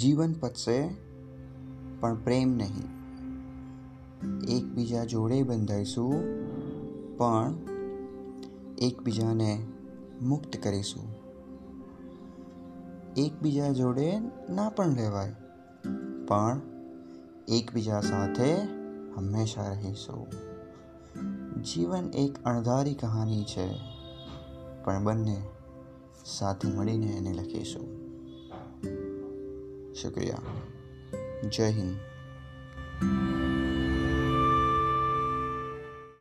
જીવન પતશે, પણ પ્રેમ નહીં. એકબીજા જોડે બંધાઈશું, પણ એકબીજાને મુક્ત કરીશું. એકબીજા જોડે ના પણ રહેવાય, પણ એકબીજા સાથે હંમેશા રહીશું. જીવન એક અણધારી કહાની છે, પણ બંને સાથે મળીને એને લખીશું. शुक्रिया। जय हिंद।